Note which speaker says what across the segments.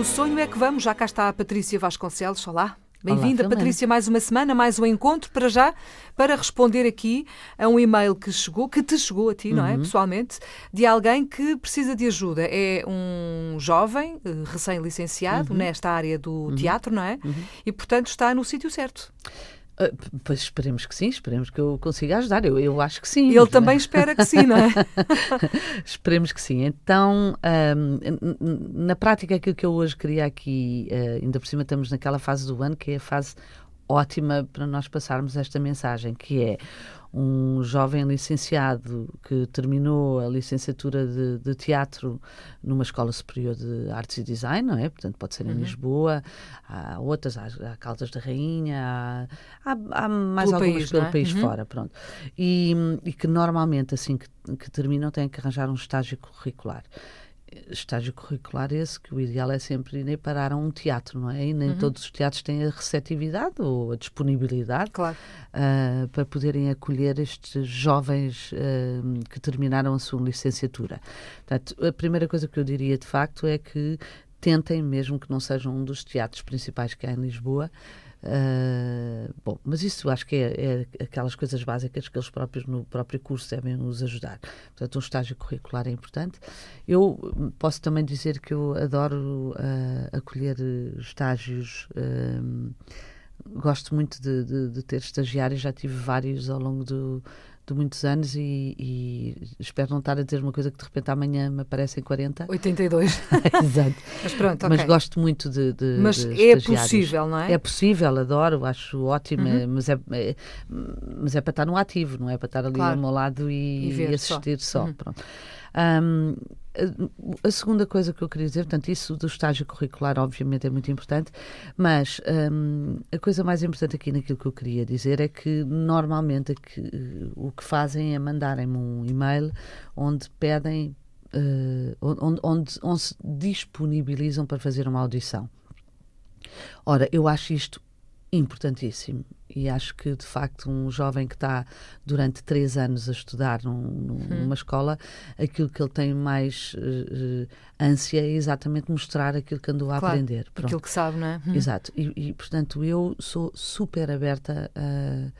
Speaker 1: No Sonho é que vamos, já cá está a Patrícia Vasconcelos. Olá. Bem-vinda, Patrícia, mais uma semana, mais um encontro para já, para responder aqui a um e-mail que chegou, que te chegou a ti, uhum. não é? Uhum. Pessoalmente, de alguém que precisa de ajuda. É um jovem, eh, recém-licenciado, uhum. nesta área do uhum. teatro, não é? Uhum. E, portanto, está no sítio certo.
Speaker 2: Uh, pois esperemos que sim, esperemos que eu consiga ajudar. Eu, eu acho que sim.
Speaker 1: Ele também espera que sim, não é?
Speaker 2: esperemos que sim. Então, um, na prática, aquilo que eu hoje queria aqui, uh, ainda por cima estamos naquela fase do ano que é a fase ótima para nós passarmos esta mensagem, que é um jovem licenciado que terminou a licenciatura de, de, teatro numa escola superior de artes e design, não é? Portanto, pode ser em uhum. Lisboa, há outras, há, há Caldas da Rainha, há, há, há mais pelo algumas país, pelo é? país uhum. fora, pronto. E, e, que normalmente, assim que, que terminam, têm que arranjar um estágio curricular estágio curricular esse, que o ideal é sempre ir parar a um teatro, não é? E nem uhum. todos os teatros têm a receptividade ou a disponibilidade
Speaker 1: claro.
Speaker 2: uh, para poderem acolher estes jovens uh, que terminaram a sua licenciatura. Portanto, a primeira coisa que eu diria de facto é que tentem, mesmo que não sejam um dos teatros principais que há em Lisboa, Uh, bom, mas isso acho que é, é, aquelas coisas básicas que eles próprios no próprio curso devem nos ajudar. Portanto, um estágio curricular é importante. Eu posso também dizer que eu adoro uh, acolher estágios. Uh, gosto muito de, de, de, ter estagiários, já tive vários ao longo do, de muitos anos e, e, espero não estar a dizer uma coisa que de repente amanhã me aparecem 40.
Speaker 1: 82.
Speaker 2: Exato.
Speaker 1: Mas pronto,
Speaker 2: Mas gosto muito de, de
Speaker 1: Mas
Speaker 2: de
Speaker 1: é possível, não é?
Speaker 2: É possível, adoro, acho ótimo, uhum. mas, é, é, mas é para estar no ativo, não é para estar ali claro. ao meu lado e, e, e assistir só. só. Uhum. Pronto. Um, a segunda coisa que eu queria dizer, portanto, isso do estágio curricular, obviamente, é muito importante, mas a coisa mais importante aqui naquilo que eu queria dizer é que normalmente que, o que fazem é mandarem-me um e-mail onde pedem, uh, onde, onde, onde se disponibilizam para fazer uma audição. Ora, eu acho isto importantíssimo e acho que de facto um jovem que está durante três anos a estudar num, hum. numa escola aquilo que ele tem mais uh, ânsia é exatamente mostrar aquilo que andou a
Speaker 1: claro,
Speaker 2: aprender
Speaker 1: Pronto. aquilo que sabe, não é? Hum.
Speaker 2: Exato e, e, portanto eu sou super aberta a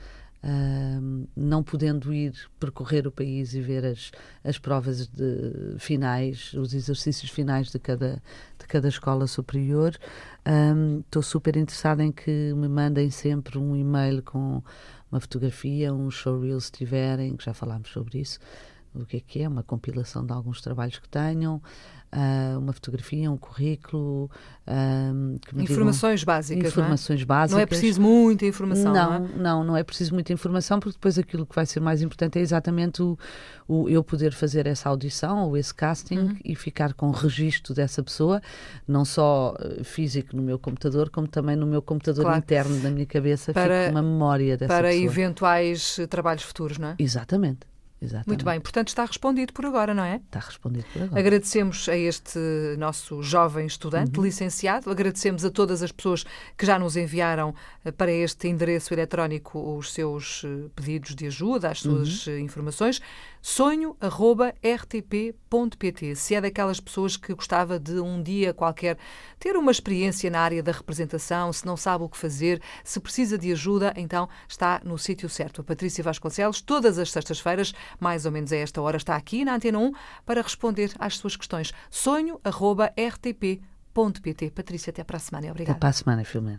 Speaker 2: Uh, não podendo ir percorrer o país e ver as, as provas de, finais, os exercícios finais de cada, de cada escola superior, estou um, super interessada em que me mandem sempre um e-mail com uma fotografia, um showreel se tiverem, que já falámos sobre isso, o que é que é, uma compilação de alguns trabalhos que tenham, uh, uma fotografia, um currículo. Uh,
Speaker 1: informações digam, básicas.
Speaker 2: Informações
Speaker 1: não é?
Speaker 2: básicas.
Speaker 1: Não é preciso muita informação.
Speaker 2: Não,
Speaker 1: não é?
Speaker 2: não, não, é preciso muita informação, porque depois aquilo que vai ser mais importante é exatamente o, o eu poder fazer essa audição ou esse casting uhum. e ficar com registro dessa pessoa, não só eh, físico no meu computador, como também no meu computador claro. interno da minha cabeça, para, fica uma memória dessa
Speaker 1: para
Speaker 2: pessoa.
Speaker 1: Para eventuais trabalhos futuros, não é?
Speaker 2: Exatamente. Exatamente.
Speaker 1: Muito bem, portanto está respondido por agora, não é?
Speaker 2: Está respondido por agora.
Speaker 1: Agradecemos a este nosso jovem estudante, uhum. licenciado, agradecemos a todas as pessoas que já nos enviaram eh, para este endereço eletrónico os seus eh, pedidos de ajuda, as suas uhum. Eh, informações sonho.rtp.pt. Se é daquelas pessoas que gostava de um dia qualquer ter uma experiência na área da representação, se não sabe o que fazer, se precisa de ajuda, então está no sítio certo. A Patrícia Vasconcelos, todas as sextas-feiras, mais ou menos a esta hora, está aqui na Antena 1 para responder às suas questões. sonho.rtp.pt. Patrícia, até para a semana. Obrigada.
Speaker 2: Até para a semana, Filomena.